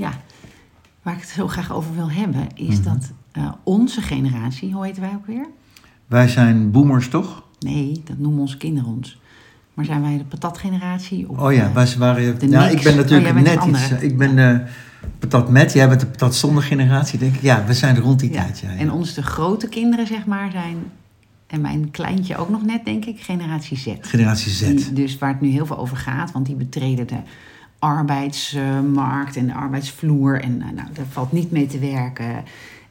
ja, waar ik het zo graag over wil hebben, is Mhm. dat eh, onze generatie, hoe heten wij ook weer? Wij zijn boomers, toch? Nee, dat noemen onze kinderen ons. Maar zijn wij de patatgeneratie? Of, Oh ja, eh, wij waren... de Ja, ik ben natuurlijk Oh, bent net iets... eh, Ik ben de patat met, jij bent de patat zonder generatie, denk ik. Ja, we zijn rond die ja. tijd, ja. ja. En onze grote kinderen, zeg maar, zijn... En mijn kleintje ook nog net, denk ik, generatie Z. Generatie Z. Die, dus waar het nu heel veel over gaat, want die betreden de arbeidsmarkt en de arbeidsvloer. En eh, nou, daar valt niet mee te werken.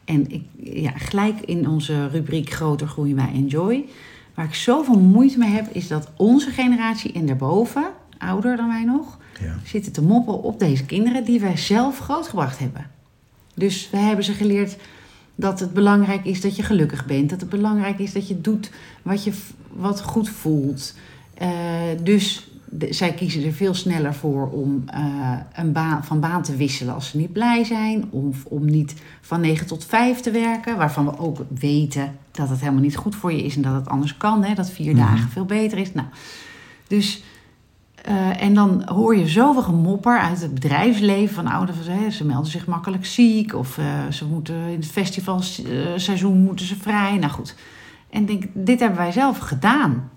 En ik, ja, gelijk in onze rubriek Groter groeien wij enjoy. Waar ik zoveel moeite mee heb, is dat onze generatie en daarboven, ouder dan wij nog, Ja. zitten te mopperen op deze kinderen die wij zelf grootgebracht hebben. Dus wij hebben ze geleerd dat het belangrijk is dat je gelukkig bent. Dat het belangrijk is dat je doet wat, je, wat goed voelt. Eh, dus de- zij kiezen er veel sneller voor om eh, een baan, van baan te wisselen als ze niet blij zijn. Of om niet van 9 tot 5 te werken. Waarvan we ook weten dat het helemaal niet goed voor je is en dat het anders kan. Hè, dat vier Mhm. dagen veel beter is. Nou, dus eh, en dan hoor je zoveel gemopper uit het bedrijfsleven van ouderen. Hè, ze melden zich makkelijk ziek of eh, ze moeten in het festivalseizoen moeten ze vrij. Nou goed. En denk, dit hebben wij zelf gedaan.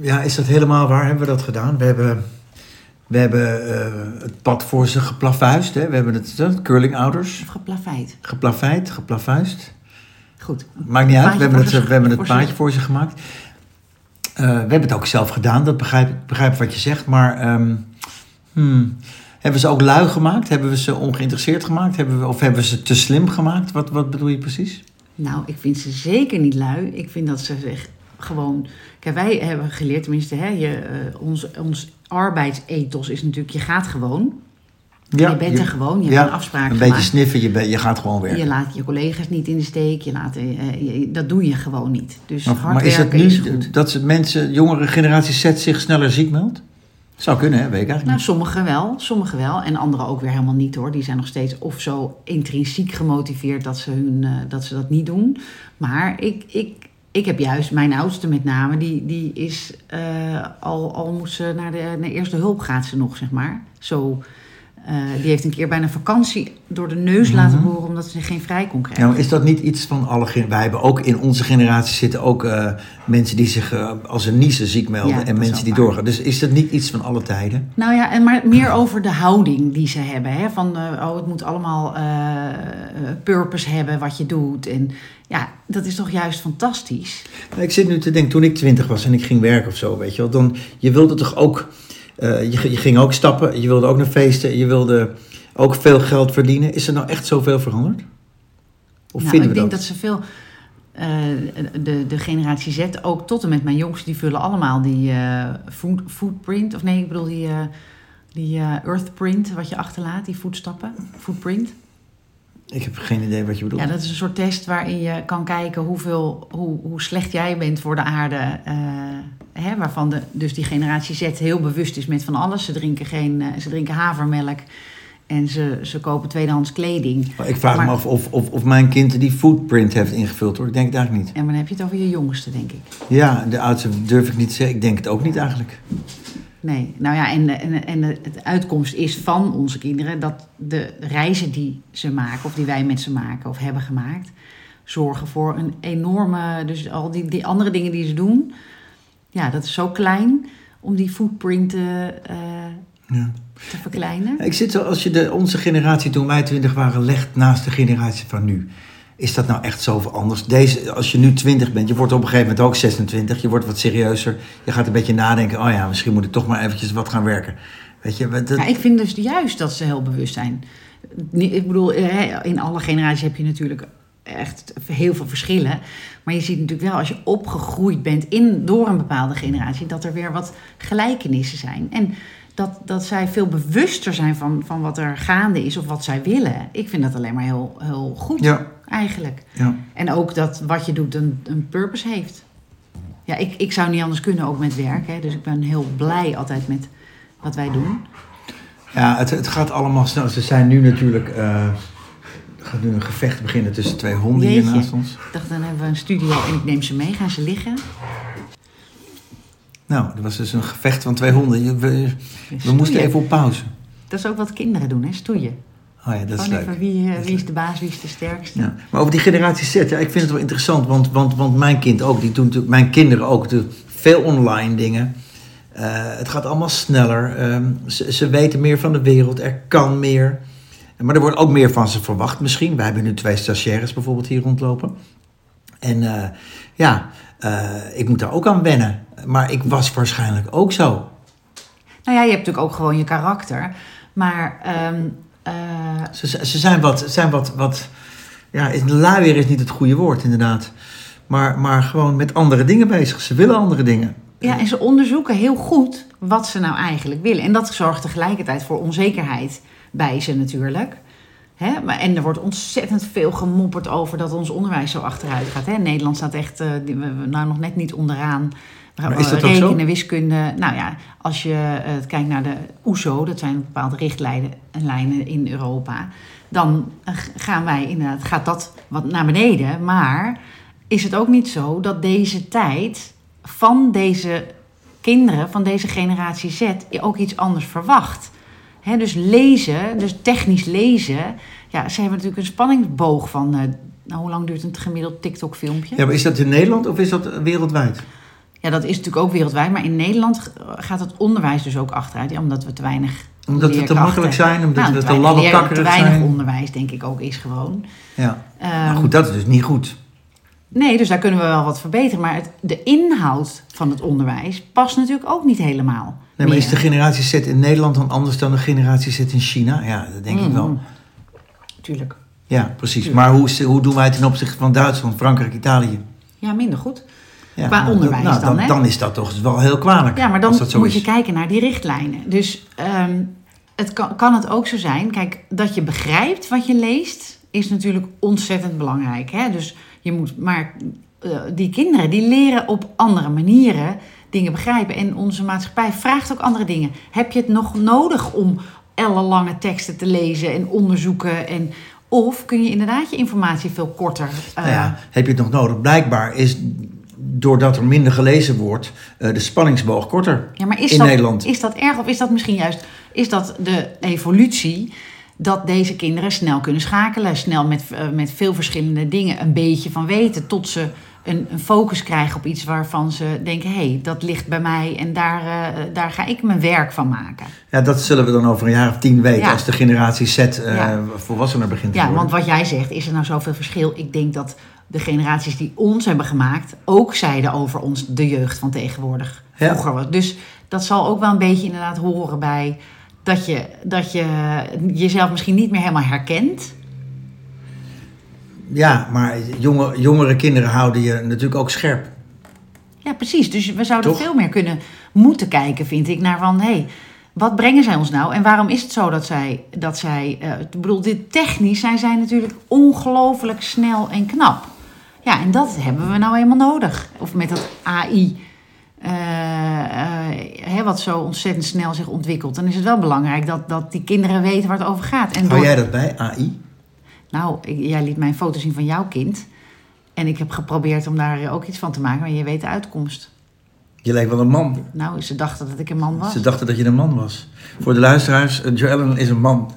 Ja, is dat helemaal waar? Hebben we dat gedaan? We hebben, we hebben eh, het pad voor ze geplavuist. Hè? We hebben het, uh, curlingouders Of geplaveid. geplaveid, geplavuist. Goed. Maakt niet uit, we hebben het, we hebben het paadje voor ze gemaakt. Eh, we hebben het ook zelf gedaan, dat begrijp ik begrijp wat je zegt. Maar ehm, hmm, hebben we ze ook lui gemaakt? Hebben we ze ongeïnteresseerd gemaakt? Hebben we, of hebben we ze te slim gemaakt? Wat, wat bedoel je precies? Nou, ik vind ze zeker niet lui. Ik vind dat ze zich gewoon. Kijk, wij hebben geleerd, tenminste, hè, je, eh, ons, ons arbeidsethos is natuurlijk: je gaat gewoon. je bent er gewoon, je ja, hebt een afspraak Een beetje gemaakt. sniffen, je, ben- je gaat gewoon werken. Je laat je collega's niet in de steek. Je laat, eh, je- dat doe je gewoon niet. Dus Maar, hard maar is het werken nu is goed. dat ze mensen, jongere generatie Z zich sneller ziek meldt? Zou kunnen, hè? Weet ik Nou, eigenlijk sommigen wel, sommigen wel. En anderen ook weer helemaal niet hoor. Die zijn nog steeds of zo intrinsiek gemotiveerd dat ze, hun, eh, dat, ze dat niet doen. Maar ik, ik, ik heb juist mijn oudste met name, die, die is eh, al, al moest ze naar de, naar eerste hulp gaat ze nog, zeg maar. Zo, eh, die heeft een keer bijna vakantie door de neus laten Mhm. horen omdat ze geen vrij kon krijgen. Nou, is dat niet iets van alle Wij hebben ook in onze generatie zitten ook eh, mensen die zich eh, als een niezen ziek melden Ja, en mensen die waar. doorgaan. Dus is dat niet iets van alle tijden? Nou ja, en maar meer over de houding die ze hebben. Hè? Van, oh, het moet allemaal purpose hebben wat je doet. En ja, dat is toch juist fantastisch. Ik zit nu te denken, toen ik twintig was en ik ging werken of zo, weet je wel, dan, je wilde toch ook, eh, je, je ging ook stappen, je wilde ook naar feesten, je wilde ook veel geld verdienen. Is er nou echt zoveel veranderd? Of nou, vinden ik we denk dat? ze veel, eh, de, de generatie Z, ook tot en met mijn jongsten, die vullen allemaal die eh, food, footprint. Of nee, ik bedoel die, die earthprint wat je achterlaat, die voetstappen, footprint. Ik heb geen idee wat je bedoelt. Ja, dat is een soort test waarin je kan kijken hoeveel, hoe, hoe slecht jij bent voor de aarde. eh, hè, waarvan de, dus die generatie Z heel bewust is met van alles. Ze drinken, geen, eh, ze drinken havermelk en ze, ze kopen tweedehands kleding. Maar ik vraag Maar- me af of, of, of mijn kind die footprint heeft ingevuld hoor. Ik denk het eigenlijk niet. En dan heb je het over je jongste, denk ik. Ja, de oudste durf ik niet te zeggen. Ik denk het ook niet eigenlijk. Nee, nou ja, en, en, en de de uitkomst is van onze kinderen dat de reizen die ze maken, of die wij met ze maken of hebben gemaakt, zorgen voor een enorme. Dus al die, die andere dingen die ze doen, ja, dat is zo klein om die footprint te, eh, Ja. te verkleinen. Ik zit zo, als je de, onze generatie toen wij twintig waren legt naast de generatie van nu. Is dat nou echt zoveel anders? Deze, als je nu 20 bent, je wordt op een gegeven moment ook 26, je wordt wat serieuzer. Je gaat een beetje nadenken, oh ja, misschien moet ik toch maar eventjes wat gaan werken. Weet je, wat- dat, Ja, ik vind dus juist dat ze heel bewust zijn. Ik bedoel, in alle generaties heb je natuurlijk echt heel veel verschillen. Maar je ziet natuurlijk wel als je opgegroeid bent in, door een bepaalde generatie, dat er weer wat gelijkenissen zijn. En dat, dat zij veel bewuster zijn van, van wat er gaande is of wat zij willen. Ik vind dat alleen maar heel, heel goed, Ja. Eigenlijk. ja. En ook dat wat je doet een, een purpose heeft. Ja, ik, ik zou niet anders kunnen ook met werk. Hè, dus ik ben heel blij altijd met wat wij doen. Ja, het, het gaat allemaal snel. Ze zijn nu natuurlijk. er gaat nu een gevecht beginnen tussen twee honden hier naast ons. Ik dacht, dan hebben we een studio en ik neem ze mee. Gaan ze liggen? Nou, er was dus een gevecht van twee honden. We, we moesten even op pauze. Dat is ook wat kinderen doen, hè? Stoeien. Oh ja, dat is leuk. wie, eh, wie is de baas, wie is de sterkste. Ja. Maar over die generatie Z, ja, ik vind het wel interessant, want, want, want mijn kind ook, die doen mijn kinderen ook, doen veel online dingen. Eh, het gaat allemaal sneller. Ehm, ze, ze weten meer van de wereld, er kan meer. Maar er wordt ook meer van ze verwacht misschien. Wij hebben nu twee stagiaires bijvoorbeeld hier rondlopen. En eh, ja, ik moet daar ook aan wennen. Maar ik was waarschijnlijk ook zo. Nou ja, je hebt natuurlijk ook gewoon je karakter. Maar ehm, eh, Ze, ze zijn wat, zijn wat, wat ja, luier is niet het goede woord inderdaad. Maar, maar gewoon met andere dingen bezig. Ze willen andere dingen. ja, en ze onderzoeken heel goed wat ze nou eigenlijk willen. En dat zorgt tegelijkertijd voor onzekerheid bij ze natuurlijk. Hè? Maar, en er wordt ontzettend veel gemopperd over dat ons onderwijs zo achteruit gaat. Hè? Nederland staat echt we- nou nog net niet onderaan. Gaan Maar is dat eh, ook zo? rekenen, wiskunde. Nou ja, als je eh, kijkt naar de OESO, dat zijn bepaalde richtlijnen en lijnen in Europa. Dan eh, gaan wij inderdaad, gaat dat wat naar beneden. Maar is het ook niet zo dat deze tijd van deze kinderen, van deze generatie Z, ook iets anders verwacht? Dus lezen, dus technisch lezen. Ja, ze hebben natuurlijk een spanningsboog van. nou, hoe lang duurt een gemiddeld TikTok-filmpje? Ja, maar is dat in Nederland of is dat wereldwijd? Ja, dat is natuurlijk ook wereldwijd. Maar in Nederland gaat het onderwijs dus ook achteruit. Ja, omdat we te weinig Omdat we te makkelijk zijn, omdat Nou, we te weinig leer- Te weinig zijn. onderwijs, denk ik ook, is gewoon. Ja. Ehm, Nou goed, dat is dus niet goed. Nee, dus daar kunnen we wel wat verbeteren. Maar het, de inhoud van het onderwijs past natuurlijk ook niet helemaal. Nee, maar meer. is de generatie Z in Nederland dan anders dan de generatie Z in China? Ja, dat denk ik wel. Mm, Tuurlijk. Ja, precies. Maar hoe, hoe doen wij het ten opzichte van Duitsland, Frankrijk, Italië? Ja, minder goed. Ja, Qua nou, onderwijs nou, dan, dan, hè? dan is dat toch wel heel kwalijk. Ja, maar dan moet is. je kijken naar die richtlijnen. Dus ehm, het kan, kan het ook zo zijn, kijk, dat je begrijpt wat je leest, is natuurlijk ontzettend belangrijk. Hè? Dus je moet, maar eh, die kinderen die leren op andere manieren dingen begrijpen. En onze maatschappij vraagt ook andere dingen. Heb je het nog nodig om ellenlange teksten te lezen en onderzoeken? En, of kun je inderdaad je informatie veel korter. eh, Nou ja, heb je het nog nodig? Blijkbaar is, doordat er minder gelezen wordt, eh, de spanningsboog korter. Ja, maar is in dat, Nederland. is dat erg of is dat misschien juist is dat de evolutie dat deze kinderen snel kunnen schakelen, snel met, eh, met veel verschillende dingen een beetje van weten, tot ze een, een focus krijgen op iets waarvan ze denken: hé, hey, dat ligt bij mij en daar, eh, daar ga ik mijn werk van maken. Ja, dat zullen we dan over een jaar of tien weten Ja. als de generatie Z Ja. volwassener begint te Ja, worden. want wat jij zegt, is er nou zoveel verschil? Ik denk dat de generaties die ons hebben gemaakt ook zeiden over ons de jeugd van tegenwoordig. Vroeger was. Dus dat zal ook wel een beetje inderdaad horen bij dat je, dat je jezelf misschien niet meer helemaal herkent. Ja, maar jonge, jongere kinderen houden je natuurlijk ook scherp. Ja, precies. Dus we zouden Toch? veel meer kunnen moeten kijken, vind ik, naar van hé, hey, wat brengen zij ons nou? En waarom is het zo dat zij, dat zij eh, ik bedoel, dit technisch zijn zij natuurlijk ongelooflijk snel en knap. Ja, en dat hebben we nou eenmaal nodig. Of met dat AI, eh, eh, hè, wat zo ontzettend snel zich ontwikkelt. Dan is het wel belangrijk dat, dat die kinderen weten waar het over gaat. En Hou door- jij dat bij, AI? Nou, jij liet mij een foto zien van jouw kind. En ik heb geprobeerd om daar ook iets van te maken, maar je weet de uitkomst. Je leek wel een man. Nou, ze dachten dat ik een man was. Ze dachten dat je een man was. Voor de luisteraars, eh, Joellen is een man.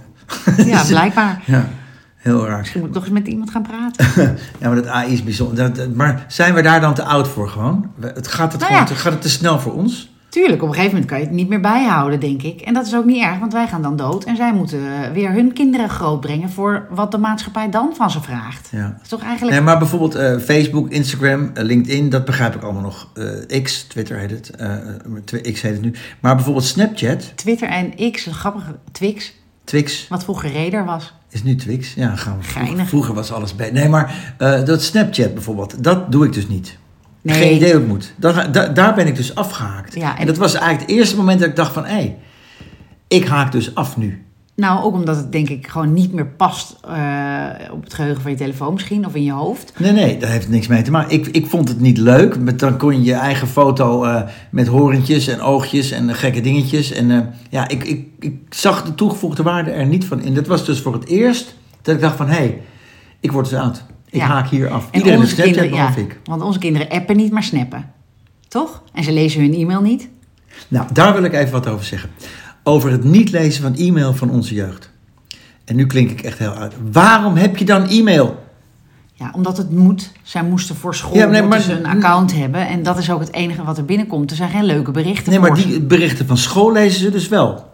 Ja, blijkbaar. Ja, heel raar. Misschien moet ik toch eens met iemand gaan praten. Ja, maar dat AI is bijzonder. Dat- maar zijn we daar dan te oud voor gewoon? Het gaat, het Nou gewoon ja. te, gaat het te snel voor ons? Tuurlijk, op een gegeven moment kan je het niet meer bijhouden, denk ik. En dat is ook niet erg, want wij gaan dan dood. En zij moeten weer hun kinderen grootbrengen voor wat de maatschappij dan van ze vraagt. Ja. Dat is toch eigenlijk... Nee, maar bijvoorbeeld eh, Facebook, Instagram, eh, LinkedIn, dat begrijp ik allemaal nog. Eh, X, Twitter heet het. X heet het nu. Maar bijvoorbeeld Snapchat, Twitter en X, een grappige Twix, Twix, wat vroeger Raider was. Is nu Twix. Ja, gaan we. Vroeger, Geinig. vroeger was alles bij. Nee, maar eh, dat Snapchat bijvoorbeeld, dat doe ik dus niet. Nee. Geen idee hoe het moet. Da- da- daar ben ik dus afgehaakt. Ja, en, en- dat was eigenlijk het eerste moment dat ik dacht van... hé, ik haak dus af nu. Nou, ook omdat het denk ik gewoon niet meer past eh, op het geheugen van je telefoon misschien, of in je hoofd. Nee, nee, daar heeft niks mee te maken. Ik, ik vond het niet leuk. Met, dan kon je je eigen foto eh, met horentjes en oogjes en gekke dingetjes. En eh, ja, ik, ik, ik zag de toegevoegde waarde er niet van in. Dat was dus voor het eerst dat ik dacht van... hé, hey, ik word dus oud. Ik Ja. haak hier af. En Iedereen is Snapchat, ja, ik. want onze kinderen appen niet, maar snappen. Toch? En ze lezen hun e-mail niet. Nou, daar wil ik even wat over zeggen. Over het niet lezen van e-mail van onze jeugd. En nu klink ik echt heel uit. Waarom heb je dan e-mail? Ja, omdat het moet. Zij moesten voor school Ja, nee, maar- ze een account hebben. En dat is ook het enige wat er binnenkomt. Er zijn geen leuke berichten Nee, maar ze. die berichten van school lezen ze dus wel.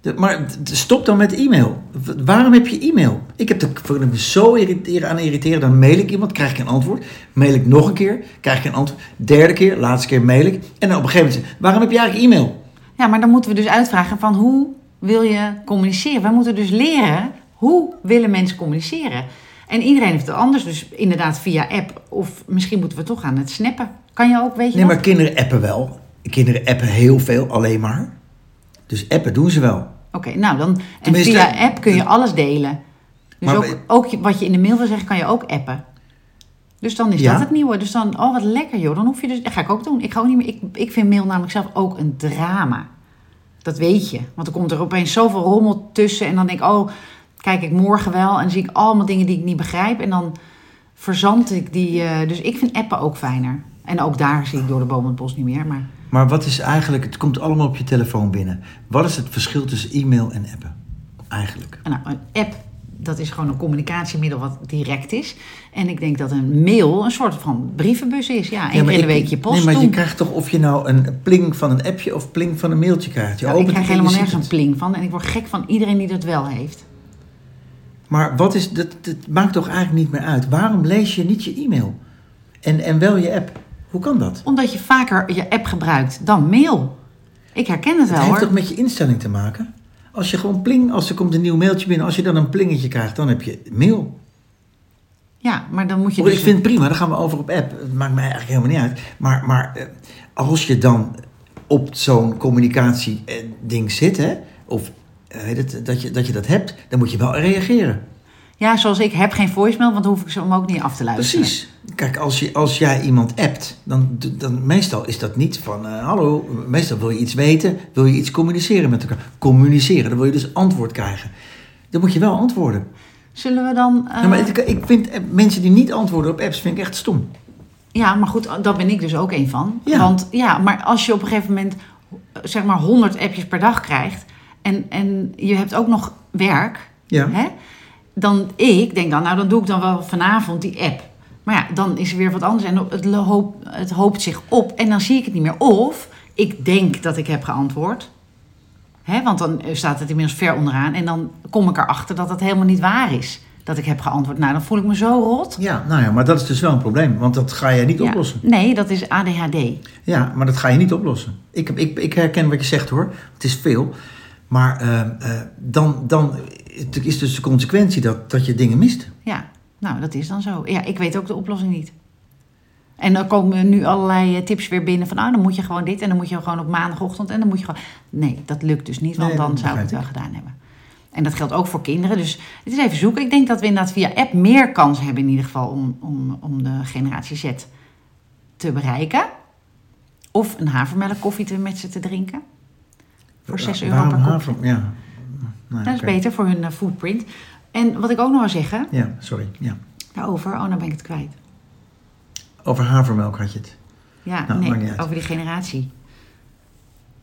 De- maar stop dan met e-mail. Waarom heb je e-mail? Ik heb er me zo irriteren, aan irriteren. Dan mail ik iemand, krijg ik een antwoord. Mail ik nog een keer, krijg ik een antwoord. Derde keer, laatste keer mail ik. En dan op een gegeven moment, waarom heb je eigenlijk e-mail? Ja, maar dan moeten we dus uitvragen van hoe wil je communiceren? Wij moeten dus leren hoe willen mensen communiceren. En iedereen heeft het anders. Dus inderdaad via app. Of misschien moeten we toch aan het snappen. Kan je ook, weet je Nee, dat? maar kinderen appen wel. Kinderen appen heel veel, alleen maar. Dus appen doen ze wel. Oké, nou dan. En via app kun je alles delen. Dus Maar ook, we- ook wat je in de mail wil zeggen, kan je ook appen. Dus dan is Ja. dat het nieuwe. Dus dan, oh wat lekker joh. Dan hoef je dus, dat ga ik ook doen. Ik, ga ook niet meer, ik, ik vind mail namelijk zelf ook een drama. Dat weet je. Want er komt er opeens zoveel rommel tussen. En dan denk ik, oh, kijk ik morgen wel. En dan zie ik allemaal dingen die ik niet begrijp. En dan verzand ik die. eh, dus ik vind appen ook fijner. En ook daar zie ik door de boom het bos niet meer. Maar Maar wat is eigenlijk, het komt allemaal op je telefoon binnen. Wat is het verschil tussen e-mail en appen? Eigenlijk. Nou, een app, dat is gewoon een communicatiemiddel wat direct is. En ik denk dat een mail een soort van brievenbus is. Ja, één Ja, keer in de week je post Nee, maar je krijgt toch of je nou een pling van een appje of pling van een mailtje krijgt. Je Ja, ik krijg het helemaal nergens een het. pling van. En ik word gek van iedereen die dat wel heeft. Maar wat is, dat, dat maakt toch eigenlijk niet meer uit. Waarom lees je niet je e-mail? En, en wel je app? Hoe kan dat? Omdat je vaker je app gebruikt dan mail. Ik herken het Het wel heeft hoor. toch met je instelling te maken? Als je gewoon pling, als er komt een nieuw mailtje binnen, als je dan een plingetje krijgt, dan heb je mail. Ja, maar dan moet je Oh, dus... ik vind het prima, dan gaan we over op app. Het maakt mij eigenlijk helemaal niet uit. Maar, maar eh, als je dan op zo'n communicatieding zit, hè, of eh, weet het, dat, je, dat je dat hebt, dan moet je wel reageren. Ja, zoals ik heb geen voicemail, want dan hoef ik ze hem ook niet af te luisteren. Precies. Kijk, als, je, als jij iemand appt, dan, dan meestal is dat niet van eh, hallo. Meestal wil je iets weten, wil je iets communiceren met elkaar. Communiceren, dan wil je dus antwoord krijgen. Dan moet je wel antwoorden. Zullen we dan... eh, Ja, maar ik, ik vind eh, mensen die niet antwoorden op apps, vind ik echt stom. Ja, maar goed, dat ben ik dus ook een van. Ja. Want ja, maar als je op een gegeven moment eh, zeg maar 100 appjes per dag krijgt en, en je hebt ook nog werk, Ja. hè, dan ik denk dan, nou dan doe ik dan wel vanavond die app. Maar ja, dan is er weer wat anders en het, hoop, het hoopt zich op en dan zie ik het niet meer. Of ik denk dat ik heb geantwoord. Hè, want dan eh, staat het inmiddels ver onderaan en dan kom ik erachter dat het helemaal niet waar is. Dat ik heb geantwoord. Nou, dan voel ik me zo rot. Ja, nou ja, maar dat is dus wel een probleem, want dat ga je niet Ja. oplossen. Nee, dat is ADHD. Ja, maar dat ga je niet oplossen. Ik, heb- ik, ik herken wat je zegt hoor, het is veel. Maar eh, eh, dan, dan is dus de consequentie dat, dat je dingen mist. Ja, nou, dat is dan zo. Ja, ik weet ook de oplossing niet. En dan komen nu allerlei eh, tips weer binnen van, nou, dan moet je gewoon dit en dan moet je gewoon op maandagochtend en dan moet je gewoon. Nee, dat lukt dus niet, want Nee, dan zou ik het wel gedaan hebben. En dat geldt ook voor kinderen. Dus het is even zoeken. Ik denk dat we inderdaad via app meer kans hebben in ieder geval om, om, om de generatie Z te bereiken. Of een havermelk koffie te, met ze te drinken. Voor 6 euro per kop. Ja. Nou, Dat is beter voor hun eh, footprint. En wat ik ook nog wil zeggen, Ja, sorry. Ja. daarover, oh, nou ben ik het kwijt. Over havermelk had je het. Ja, Nou, nee, over die generatie.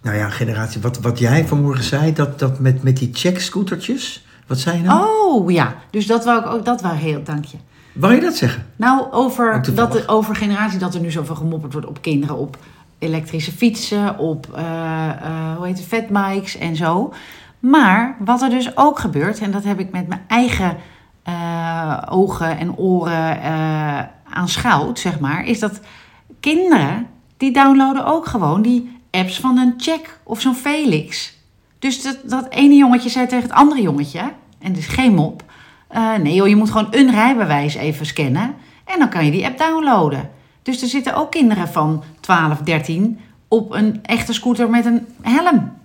Nou ja, generatie. Wat, wat jij vanmorgen zei, dat, dat met, met die check-scootertjes. Wat zei je nou? Oh ja, dus dat wou ik ook, dat wou heel, dank je. Wou je dat zeggen? Nou, over, dat, er- over generatie, dat er nu zoveel gemopperd wordt op kinderen, op elektrische fietsen, op, eh, hoe heet het, fatbikes en zo. Maar wat er dus ook gebeurt, en dat heb ik met mijn eigen eh, ogen en oren eh aanschouwd, zeg maar, is dat kinderen, die downloaden ook gewoon die apps van een Check of zo'n Felix. Dus dat, dat ene jongetje zei tegen het andere jongetje, en is geen mop, eh, nee joh, je moet gewoon een rijbewijs even scannen en dan kan je die app downloaden. Dus er zitten ook kinderen van 12, 13 op een echte scooter met een helm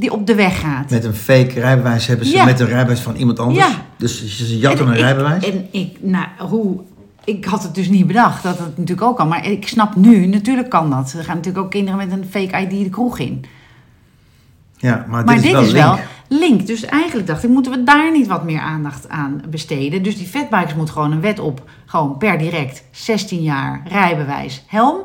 die op de weg gaat. Met een fake rijbewijs hebben ze Ja. met een rijbewijs van iemand anders. Ja. Dus ze jatten En een ik- rijbewijs. En ik, nou, hoe, ik had het dus niet bedacht dat het natuurlijk ook kan. Maar ik snap nu, natuurlijk kan dat. Er gaan natuurlijk ook kinderen met een fake ID de kroeg in. ja, maar, Maar dit, dit is wel is wel link. Dus eigenlijk dacht ik, moeten we daar niet wat meer aandacht aan besteden? Dus die fatbikes moet gewoon een wet op. Gewoon per direct 16 jaar rijbewijs, helm.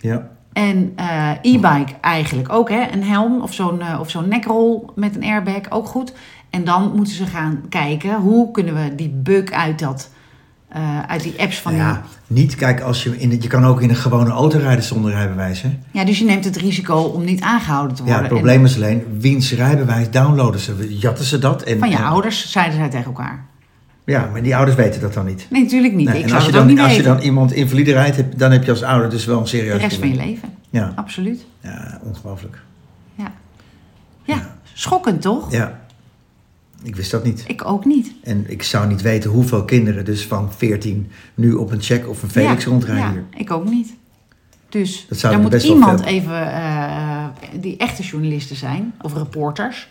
Ja. En eh, e-bike eigenlijk ook, hè? Een helm of zo'n eh, of zo'n nekrol met een airbag, ook goed. En dan moeten ze gaan kijken hoe kunnen we die bug uit, dat, eh, uit die apps van ja, niet. Kijk, als je, in het, je kan ook in een gewone auto rijden zonder rijbewijs. Hè? Ja, dus je neemt het risico om niet aangehouden te Ja, worden. het probleem is alleen, wiens rijbewijs downloaden ze? Jatten ze dat? En, En van je en- ouders zeiden zij tegen elkaar. Ja, maar die ouders weten dat dan niet. Nee, natuurlijk niet. Nee, ik en zou als je, dan, niet als je dan iemand invalide rijdt, heb- dan heb je als ouder dus wel een De serieus rest van je leven. Ja, Absoluut. ja, ongelooflijk. Ja. ja, schokkend toch? Ja, ik wist dat niet. Ik ook niet. En ik zou niet weten hoeveel kinderen dus van 14 nu op een check of een Felix ja, rondrijden ja, hier. ik ook niet. Dus Dat daar moet iemand even, eh, die echte journalisten zijn, of reporters,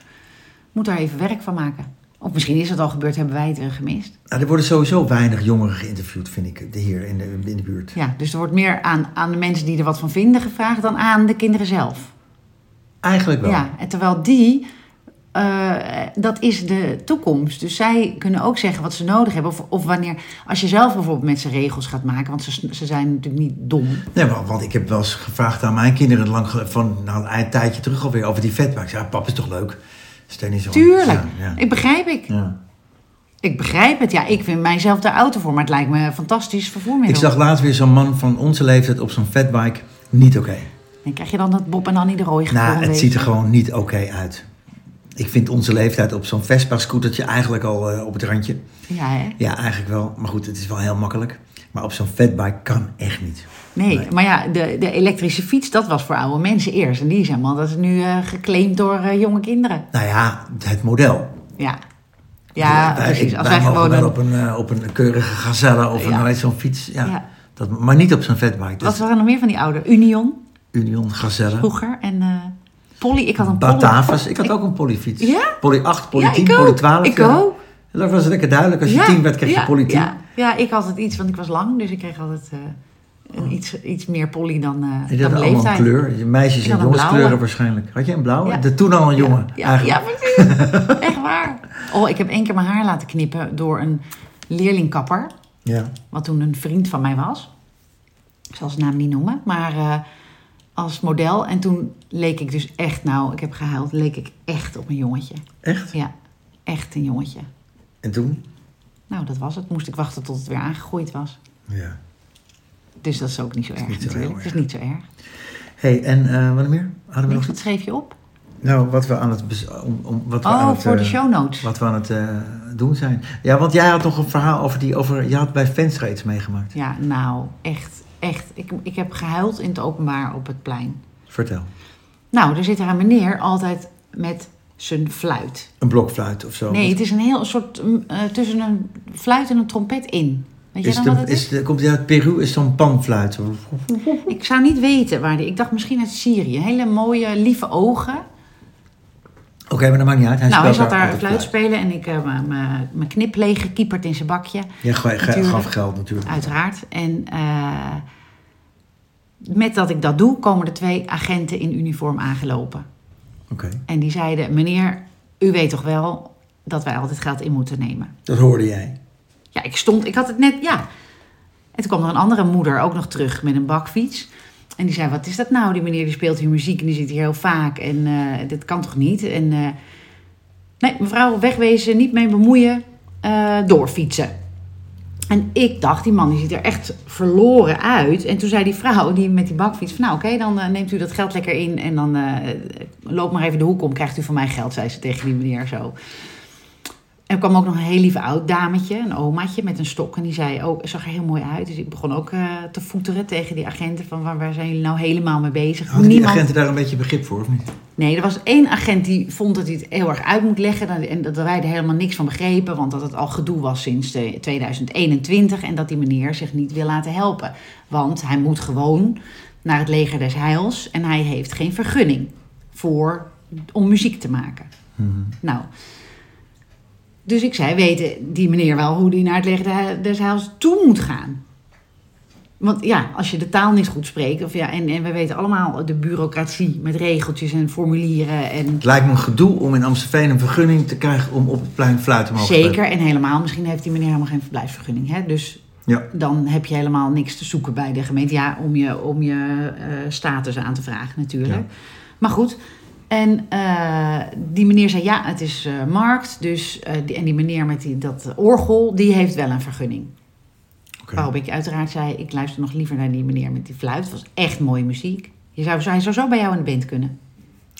moet daar even werk van maken. Of misschien is het al gebeurd, hebben wij het eh, gemist. Nou, er worden sowieso weinig jongeren geïnterviewd, vind ik, hier in de, in de buurt. Ja, dus er wordt meer aan, aan de mensen die er wat van vinden gevraagd dan aan de kinderen zelf. Eigenlijk wel. Ja, en terwijl die, eh, dat is de toekomst. Dus zij kunnen ook zeggen wat ze nodig hebben. Of, of wanneer, als je zelf bijvoorbeeld met ze regels gaat maken, want ze, ze zijn natuurlijk niet dom. Nee, maar, want ik heb wel eens gevraagd aan mijn kinderen lang van nou, een tijdje terug alweer over die vetbak. Ja, pap is toch leuk? Tuurlijk, Ja, ja. ik begrijp ik. Ja. Ik begrijp het. Ja, ik vind mijzelf de auto voor, maar het lijkt me een fantastisch vervoermiddel. Ik zag laatst weer zo'n man van onze leeftijd op zo'n fatbike. Niet oké. En krijg je dan dat Bob en Annie de Rooi Nou, het ziet er gewoon niet oké uit. Ik vind onze leeftijd op zo'n Vespa-scootertje eigenlijk al eh, op het randje. Ja, hè? Ja, eigenlijk wel. Maar goed, het is wel heel makkelijk. Maar op zo'n fatbike kan echt niet. Nee, Nee. maar ja, de, de elektrische fiets, dat was voor oude mensen eerst. En die is helemaal, dat is nu eh, geclaimd door eh, jonge kinderen. Nou ja, het model. Ja, ja wij, precies. ik- Als wij gewoon wel op een, eh, op een keurige gazelle of Ja. zo'n fiets. Ja, Ja. Dat, maar niet op zo'n fatbike. Wat waren er nog meer van die oude? Union, Union, gazelle. vroeger. En Polly, ik had een Polly. Batavus. Ik had ook een polyfiets. Ja? Poly 8, poly Ja, 10, ik poly ook. 12. Ik ja. Dat was lekker duidelijk. Als je Ja, 10 werd, kreeg ja, je poly 10. Ja, ja, ik had het iets, want ik was lang, dus ik kreeg altijd eh, een iets, iets meer Polly dan, eh die dan hadden allemaal een kleur. Je Meisjes en had jongenskleuren waarschijnlijk. Had je een blauwe? De, toen al een jongen. Eigenlijk. ja, precies. Echt waar. Oh, ik heb één keer mijn haar laten knippen door een leerlingkapper. Ja. Wat toen een vriend van mij was. Ik zal zijn naam niet noemen. Maar eh, als model. En toen leek ik dus echt, nou, ik heb gehuild. Leek ik echt op een jongetje. Echt? Ja, echt een jongetje. En toen? Nou, dat was het. Moest ik wachten tot het weer aangegroeid was. Ja. Dus dat is ook niet zo erg niet zo heel Het is erg. niet zo erg. hey, en eh, wat meer? Hadden we nog wat schreef je op? Nou, wat we aan het, om, om, wat we aan Oh, het, voor de eh, show notes. Wat we aan het eh, doen zijn. Ja, want jij had nog een verhaal over die... Over, je had bij Venstra iets meegemaakt. Ja, nou, echt, echt. Ik, ik heb gehuild in het openbaar op het plein. Vertel. Nou, er zit er een meneer altijd met zijn fluit. Een blokfluit of zo. Nee, het is een heel soort mm, eh, tussen een fluit en een trompet in. Weet je is dan de, wat het is? is de, komt die uit Peru? Is zo'n panfluit? Ik zou niet weten waar die. Ik dacht misschien uit Syrië. Hele mooie, lieve ogen. Oké, maar dat maakt niet uit. Hij nou, hij zat daar fluit spelen en ik heb mijn- mijn knip leeg gekieperd in zijn bakje. Ja, gaf geld natuurlijk. Uiteraard. En eh, met dat ik dat doe, komen er twee agenten in uniform aangelopen. En die zeiden: Meneer, u weet toch wel dat wij altijd geld in moeten nemen? dat hoorde jij. Ja, ik stond, ik had het net, ja. En toen kwam er een andere moeder ook nog terug met een bakfiets. En die zei: Wat is dat nou? Die meneer die speelt hier muziek en die zit hier heel vaak. En eh dit kan toch niet? En eh, nee, mevrouw, wegwezen, niet mee bemoeien, eh, doorfietsen. En ik dacht, die man die ziet er echt verloren uit. En toen zei die vrouw die met die bakfiets: van, Nou, oké, dan eh, neemt u dat geld lekker in. En dan eh loop maar even de hoek om, krijgt u van mij geld, zei ze tegen die meneer zo. En er kwam ook nog een heel lief oud dametje, een omaatje met een stok. En die zei ook, zag er heel mooi uit. Dus ik begon ook eh, te voeteren tegen die agenten van waar, waar zijn jullie nou helemaal mee bezig? Hadden die agenten daar een beetje begrip voor, of niet? Nee, er was één agent die vond dat hij het heel erg uit moet leggen. En dat wij er helemaal niks van begrepen. Want dat het al gedoe was sinds eh, 2021. En dat die meneer zich niet wil laten helpen. Want hij moet gewoon naar het leger des heils. En hij heeft geen vergunning voor, om muziek te maken. Mhm. Nou, dus ik zei, weet die meneer wel hoe die naar het leger des heils toe moet gaan? Want ja, als je de taal niet goed spreekt, of ja, en, en we weten allemaal de bureaucratie met regeltjes en formulieren en Het lijkt me een gedoe om in Amstelveen een vergunning te krijgen om op het plein fluit te mogen spelen. zeker en helemaal. Misschien heeft die meneer helemaal geen verblijfsvergunning. Hè? Dus Ja. Dan heb je helemaal niks te zoeken bij de gemeente. Ja, om je, om je eh, status aan te vragen natuurlijk. Ja. Maar goed. En eh, die meneer zei, ja, het is eh, markt. Dus, eh, die, en die meneer met die, dat orgel, die heeft wel een vergunning. Waarop ik uiteraard zei, ik luister nog liever naar die meneer met die fluit. Het was echt mooie muziek. Je zou, hij zou zo bij jou in de band kunnen.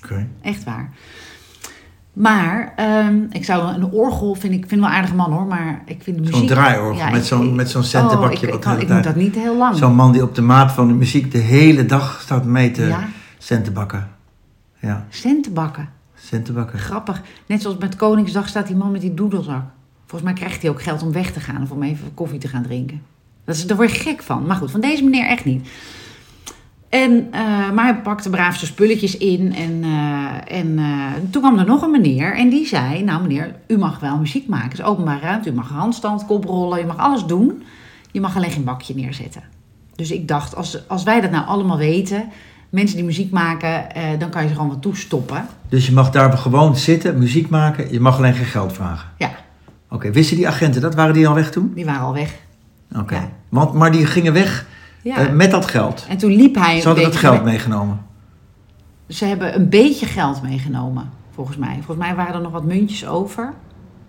Oké. Echt waar. Maar ehm, ik zou een orgel, vind ik vind wel een aardige man hoor, maar ik vind de muziek... Zo'n draaiorgel Ja, met zo'n met zo'n centenbakje. Oh, ik, ik, kan, moet dat niet heel lang. Zo'n man die op de maat van de muziek de hele dag staat mee te Ja, centenbakken. Ja, centenbakken. centenbakken. Grappig. Net zoals met Koningsdag staat die man met die doedelzak. Volgens mij krijgt hij ook geld om weg te gaan of om even koffie te gaan drinken. Dat is, daar word je gek van. Maar goed, van deze meneer echt niet. En, eh, maar hij pakte braaf zijn spulletjes in. En, eh, en eh, toen kwam er nog een meneer. En die zei, nou meneer, u mag wel muziek maken. Het is openbaar ruimte. U mag handstand, koprollen. Je mag alles doen. Je mag alleen geen bakje neerzetten. Dus ik dacht, als, als wij dat nou allemaal weten... Mensen die muziek maken, eh, dan kan je ze gewoon wat toestoppen. Dus je mag daar gewoon zitten, muziek maken. Je mag alleen geen geld vragen. Ja, Oké, wisten die agenten dat? Waren die al weg toen? die waren al weg. Oké. Ja. Want, maar die gingen weg Ja. eh, met dat geld. en toen liep hij. Ze hadden dat geld mee- meegenomen. Ze hebben een beetje geld meegenomen, volgens mij. Volgens mij waren er nog wat muntjes over.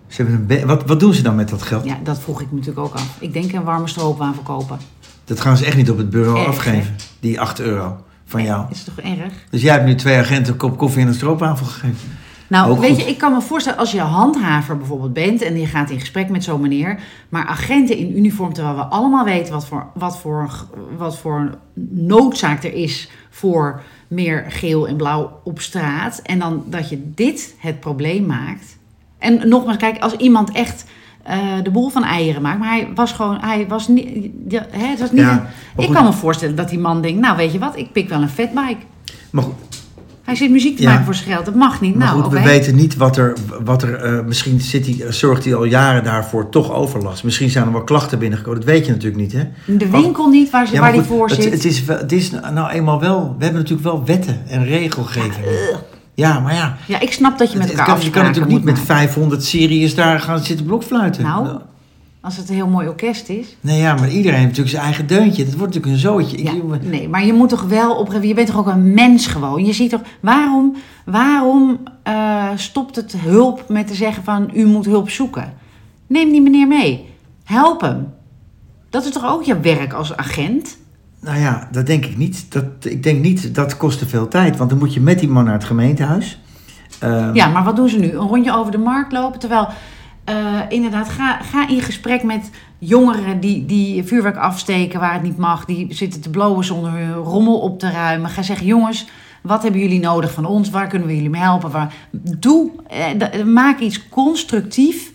Ze hebben een wat, wat doen ze dan met dat geld? Ja, dat vroeg ik me natuurlijk ook af. Ik denk een warme stroopwaan verkopen. Dat gaan ze echt niet op het bureau afgeven. Die 8 euro van jou. Is toch erg? Dus jij hebt nu twee agenten een kop koffie en een stroopwafel gegeven. Nou, Ook weet goed. je, ik kan me voorstellen als je handhaver bijvoorbeeld bent en je gaat in gesprek met zo'n meneer, maar agenten in uniform, terwijl we allemaal weten wat voor, wat voor, wat voor noodzaak er is voor meer geel en blauw op straat. En dan dat je dit het probleem maakt. En nogmaals, kijk, als iemand echt eh, de boel van eieren maakt, maar hij was gewoon, hij was niet, hè, het was niet. Ja, een- maar ik goed. kan me voorstellen dat die man denkt, nou weet je wat, ik pik wel een fatbike. Maar goed, Hij zit muziek te Ja. maken voor zijn geld, dat mag niet. maar nou, goed we weten niet wat er... Wat er eh, misschien zit hij, zorgt hij al jaren daarvoor toch overlast. Misschien zijn er wel klachten binnengekomen. Dat weet je natuurlijk niet, hè? De winkel niet waar, ze, Ja, waar maar die voor het, zit. het, is, het is nou eenmaal wel... We hebben natuurlijk wel wetten en regelgeving. Ja, maar ja... ja, ik snap dat je met elkaar het kan, je kan afspraken natuurlijk niet met maken. 500 Syriërs daar gaan zitten blokfluiten. Nou, als het een heel mooi orkest is. Nee, ja, maar iedereen heeft natuurlijk zijn eigen deuntje. Dat wordt natuurlijk een zootje. Ik, Ja, nee, maar je moet toch wel opgeven. Je bent toch ook een mens gewoon. Je ziet toch, waarom, waarom eh, stopt het hulp met te zeggen van u moet hulp zoeken? Neem die meneer mee. Help hem. Dat is toch ook je werk als agent? Nou ja, dat denk ik niet. Dat, ik denk niet, dat kost te veel tijd. Want dan moet je met die man naar het gemeentehuis. Ehm, Ja, maar wat doen ze nu? Een rondje over de markt lopen. Terwijl, eh, inderdaad, ga, ga in gesprek met jongeren die, die vuurwerk afsteken waar het niet mag. Die zitten te blowen zonder hun rommel op te ruimen. Ga zeggen, jongens, wat hebben jullie nodig van ons? Waar kunnen we jullie mee helpen? Waar... Doe, eh, maak iets constructief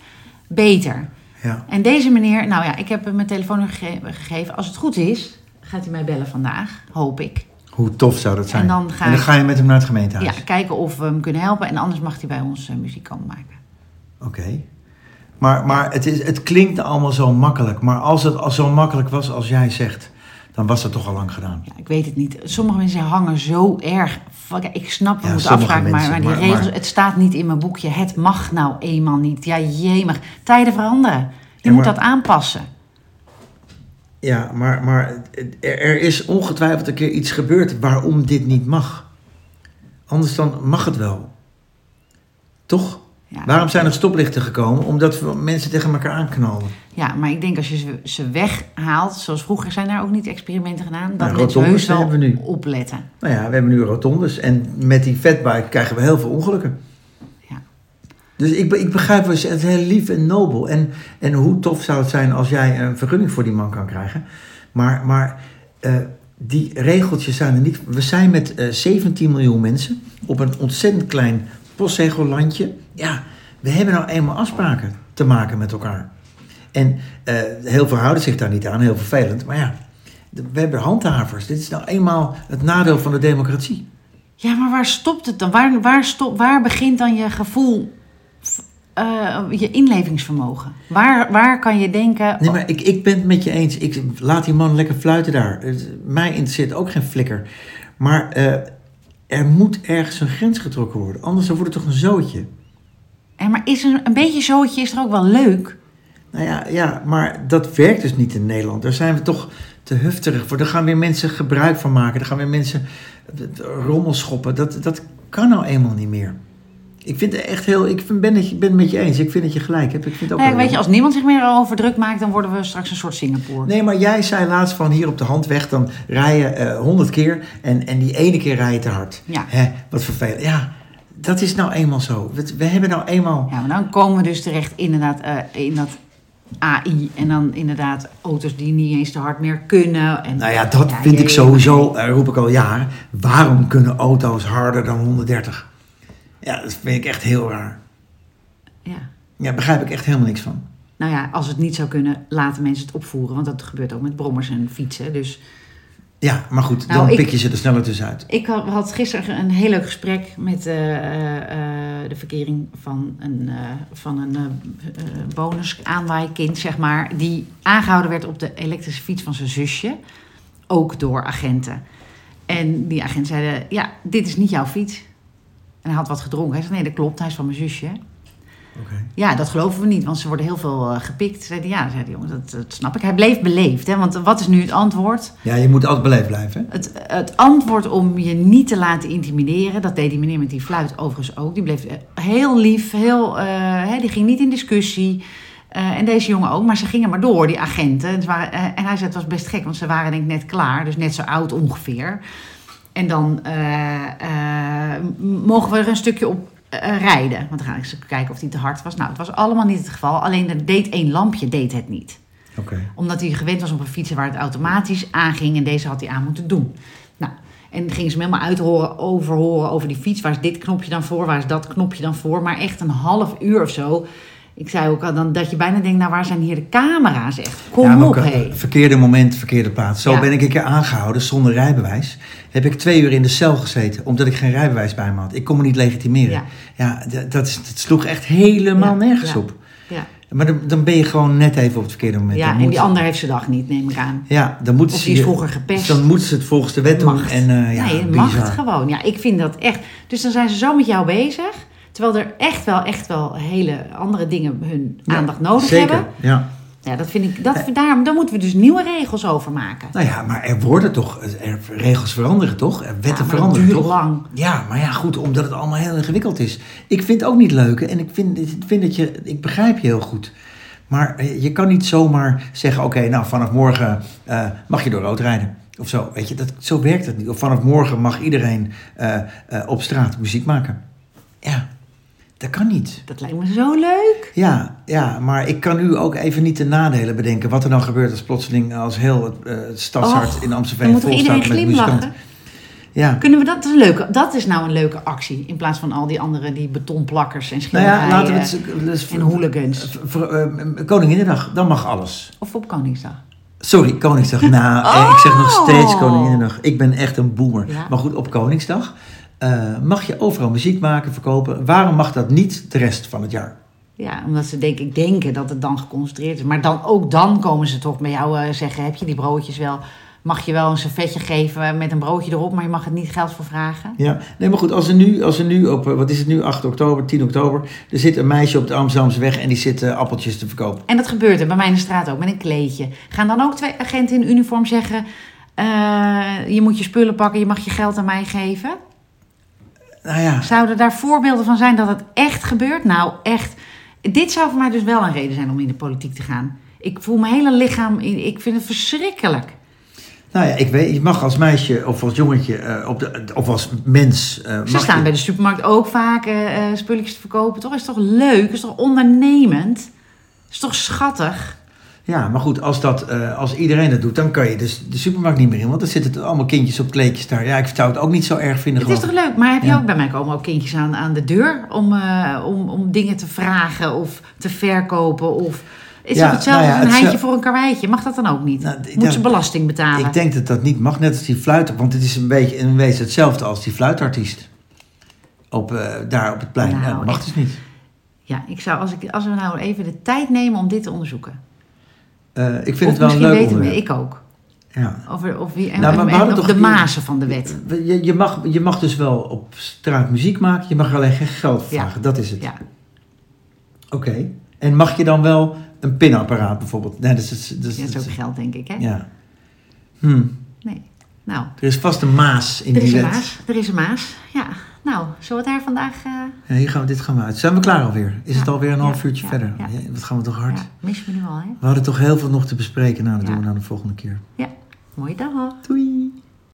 beter. ja. En deze meneer, nou ja, ik heb hem mijn telefoon gege- gegeven. Als het goed is, gaat hij mij bellen vandaag, hoop ik. Hoe tof zou dat zijn? En dan ga en dan ik- ga je met hem naar het gemeentehuis. Ja, kijken of we hem kunnen helpen. En anders mag hij bij ons eh, muziek komen maken. Oké. Maar, maar het, is, het klinkt allemaal zo makkelijk. Maar als het al zo makkelijk was als jij zegt, dan was dat toch al lang gedaan. Ja, ik weet het niet. Sommige mensen hangen zo erg. Ik snap, we Ja, moeten afvragen, maar, maar die maar- regels, maar- het staat niet in mijn boekje. Het mag nou eenmaal niet. Ja, jemig. Tijden veranderen. Je Ja, moet dat aanpassen. Ja, maar, maar er, er is ongetwijfeld een keer iets gebeurd waarom dit niet mag. Anders dan mag het wel. Toch? Ja. Waarom zijn er stoplichten gekomen? Omdat we mensen tegen elkaar aanknallen. ja, maar ik denk als je ze, ze weghaalt, zoals vroeger zijn daar ook niet experimenten gedaan, dan Nou, mensen heus wel we nu. opletten. Nou ja, we hebben nu rotondes en met die fatbike krijgen we heel veel ongelukken. Dus ik, ik begrijp het is heel lief en nobel. En, en hoe tof zou het zijn als jij een vergunning voor die man kan krijgen. Maar, maar eh, die regeltjes zijn er niet. We zijn met eh 17 miljoen mensen op een ontzettend klein postzegellandje. Ja, we hebben nou eenmaal afspraken te maken met elkaar. En eh, heel veel houden zich daar niet aan, heel vervelend. Maar ja, we hebben handhavers. Dit is nou eenmaal het nadeel van de democratie. Ja, maar waar stopt het dan? Waar, waar, stop, waar begint dan je gevoel, eh, je inlevingsvermogen? Waar, waar kan je denken... Nee, maar ik, ik ben het met je eens. Ik laat die man lekker fluiten daar. Het- Mij interesseert ook geen flikker. Maar eh, er moet ergens een grens getrokken worden. Anders dan wordt het toch een zootje. En maar is een, een beetje zootje is er ook wel leuk? Nou ja, ja, maar dat werkt dus niet in Nederland. Daar zijn we toch te hufterig voor. Daar gaan weer mensen gebruik van maken. Daar gaan weer mensen rommel schoppen. Dat, dat kan nou eenmaal niet meer. Ik vind het echt heel. Ik ben het, ben het met je eens. Ik vind dat je gelijk hebt. Ik vind ook Nee, weet je, als niemand zich meer over druk maakt, dan worden we straks een soort Singapore. Nee, maar jij zei laatst van hier op de handweg, dan rij je eh, honderd keer en, en die ene keer rij je te hard. Ja. Hè, wat vervelend. Ja, dat is nou eenmaal zo. We, we hebben nou eenmaal... Ja, maar dan komen we dus terecht inderdaad eh, in dat AI. En dan inderdaad auto's die niet eens te hard meer kunnen. En, Nou ja, dat Ja, vind ik sowieso, eh, roep ik al jaren. Waarom kunnen auto's harder dan 130? Ja, dat vind ik echt heel raar. Ja. Ja, begrijp ik echt helemaal niks van. Nou ja, als het niet zou kunnen, laten mensen het opvoeren. Want dat gebeurt ook met brommers en fietsen. Dus Ja, maar goed, Nou, dan ik- pik je ze er sneller tussenuit. ik had, had gisteren een heel leuk gesprek met eh, eh, eh, de verkering van een, van een bonus aanwaaikind, zeg maar. Die aangehouden werd op de elektrische fiets van zijn zusje. Ook door agenten. En die agent zeiden, ja, dit is niet jouw fiets. En hij had wat gedronken. Hij zei, nee, dat klopt, hij is van mijn zusje. Ja, dat geloven we niet, want ze worden heel veel eh, gepikt. Zei hij, ja, zei de jongen, dat, dat snap ik. Hij bleef beleefd, hè, want wat is nu het antwoord? Ja, je moet altijd beleefd blijven. hè? Het, het antwoord om je niet te laten intimideren, dat deed die meneer met die fluit overigens ook. Die bleef eh, heel lief, heel, eh, hè, die ging niet in discussie. En deze jongen ook, maar ze gingen maar door, die agenten. En, waren, en hij zei, het was best gek, want ze waren denk ik net klaar, dus net zo oud ongeveer. En dan eh, eh, mogen we er een stukje op eh, rijden. Want dan ga ik eens kijken of die te hard was. Nou, het was allemaal niet het geval. Alleen er deed één lampje, deed het niet omdat hij gewend was op een fietsen waar het automatisch aanging. En deze had hij aan moeten doen. Nou, en gingen ze hem helemaal uithoren, overhoren over die fiets. Waar is dit knopje dan voor? Waar is dat knopje dan voor? Maar echt een half uur of zo. Ik zei ook al dan dat je bijna denkt, nou waar zijn hier de camera's echt? Kom Ja, op, hé. eh, Verkeerde moment, verkeerde plaats. Zo Ja. ben ik een keer aangehouden zonder rijbewijs. Heb ik twee uur in de cel gezeten, omdat ik geen rijbewijs bij me had. Ik kon me niet legitimeren. Ja. Dat, dat sloeg echt helemaal nergens op. Ja, Maar dan, dan ben je gewoon net even op het verkeerde moment. ja en moet- die ander heeft zijn dag niet, neem ik aan. Ja, dan moeten Of ze die is vroeger gepest. Dan moeten ze het volgens de wet doen. Macht. En, eh, ja, nee, macht gewoon. Ja, ik vind dat echt. Dus dan zijn ze zo met jou bezig. Terwijl er echt wel, echt wel hele andere dingen hun Ja, aandacht nodig zeker. hebben. Ja. Ja, dat vind ik. Dat, daar, daar moeten we dus nieuwe regels over maken. Nou ja, maar er worden toch, er, regels veranderen toch? Er Ja, wetten dat veranderen duurt toch? lang. Ja, maar ja, goed, omdat het allemaal heel ingewikkeld is. Ik vind het ook niet leuk en ik vind, ik vind dat je, ik begrijp je heel goed. Maar eh, je kan niet zomaar zeggen, oké, nou vanaf morgen eh, mag je door rood rijden. Of zo, weet je, dat, zo werkt het niet. Of vanaf morgen mag iedereen eh, eh, op straat muziek maken. Ja, dat kan niet. Dat lijkt me zo leuk. Ja, ja, maar ik kan nu ook even niet de nadelen bedenken. Wat er dan gebeurt als plotseling als heel het, eh, het stadshart Och, in toch vol iedereen staat met muzikanten. Ja, Kunnen we dat? Dat is, een leuke, dat is nou een leuke actie. In plaats van al die andere die betonplakkers en nou schilderijen ja, laten we het... dus- en hooligans. eh, Koninginnedag, dan mag alles. Of op Koningsdag. Sorry, Koningsdag. Nou, eh, ik zeg nog steeds Oh. Koninginnedag. Ik ben echt een boomer. Ja. Maar goed, op Koningsdag eh, mag je overal muziek maken, verkopen. Waarom mag dat niet de rest van het jaar? Ja, omdat ze denk ik denken dat het dan geconcentreerd is. Maar dan, ook dan komen ze toch bij jou eh, zeggen: heb je die broodjes wel? Mag je wel een servetje geven met een broodje erop, maar je mag er niet geld voor vragen? Ja, nee, maar goed, als er nu, als er nu op, eh, wat is het nu, 8 oktober, 10 oktober, er zit een meisje op de Amsterdamse weg en die zit appeltjes te verkopen. En dat gebeurt er bij mij in de straat ook met een kleedje. Gaan dan ook twee agenten in uniform zeggen: je moet je spullen pakken, je mag je geld aan mij geven? Nou ja, Zouden daar voorbeelden van zijn dat het echt gebeurt? Nou, echt. Dit zou voor mij dus wel een reden zijn om in de politiek te gaan. Ik voel mijn hele lichaam, ik vind het verschrikkelijk. nou ja, ik weet, je mag als meisje of als jongetje eh, op de, of als mens. eh, Ze staan je- bij de supermarkt ook vaak eh, spulletjes te verkopen. Toch is toch leuk? Is toch ondernemend? Is toch schattig? Ja, maar goed, als, dat, eh, als iedereen dat doet, dan kan je dus de supermarkt niet meer in. Want dan zitten allemaal kindjes op kleedjes daar. Ja, ik zou het ook niet zo erg vinden. Het is toch ik. leuk? Maar heb je Ja. ook bij mij komen ook kindjes aan, aan de deur om, eh, om, om dingen te vragen of te verkopen? Of is Ja, het hetzelfde nou ja, als een heintje voor een karweitje? Mag dat dan ook niet? Nou, Moet ze belasting betalen? Ik denk dat dat niet mag, net als die fluit. Want het is een beetje in wezen hetzelfde als die fluitartiest. Op, eh, daar op het plein. Nou, dat mag echt. dus niet. Ja, ik zou, als, ik, als we nou even de tijd nemen om dit te onderzoeken. Eh, ik vind of het wel een misschien leuk weten we, ik ook. Ja. Over, of wie, en, Nou, maar we en- hadden en toch de die- mazen van de wet. Je, je, mag, je mag dus wel op straat muziek maken, je mag alleen geen geld Ja. vragen. Dat is het. Ja. Oké. En mag je dan wel een pinapparaat bijvoorbeeld. Nee, dat is, dat is, dat is ook geld, denk ik, hè? ja. Hm. Nee. Nou, Er is vast een maas in er is die een wet. maas. Er is een maas. Ja. Nou, zullen we het daar vandaag... eh, Ja, hier gaan we, dit gaan we uit. Zijn we klaar alweer? Is Ja, het alweer een half uurtje verder? wat gaan we toch hard? mis me nu al, hè? We hadden toch heel veel nog te bespreken. Nou, dat doen we dan de volgende keer. Ja. Mooie dag. Doei!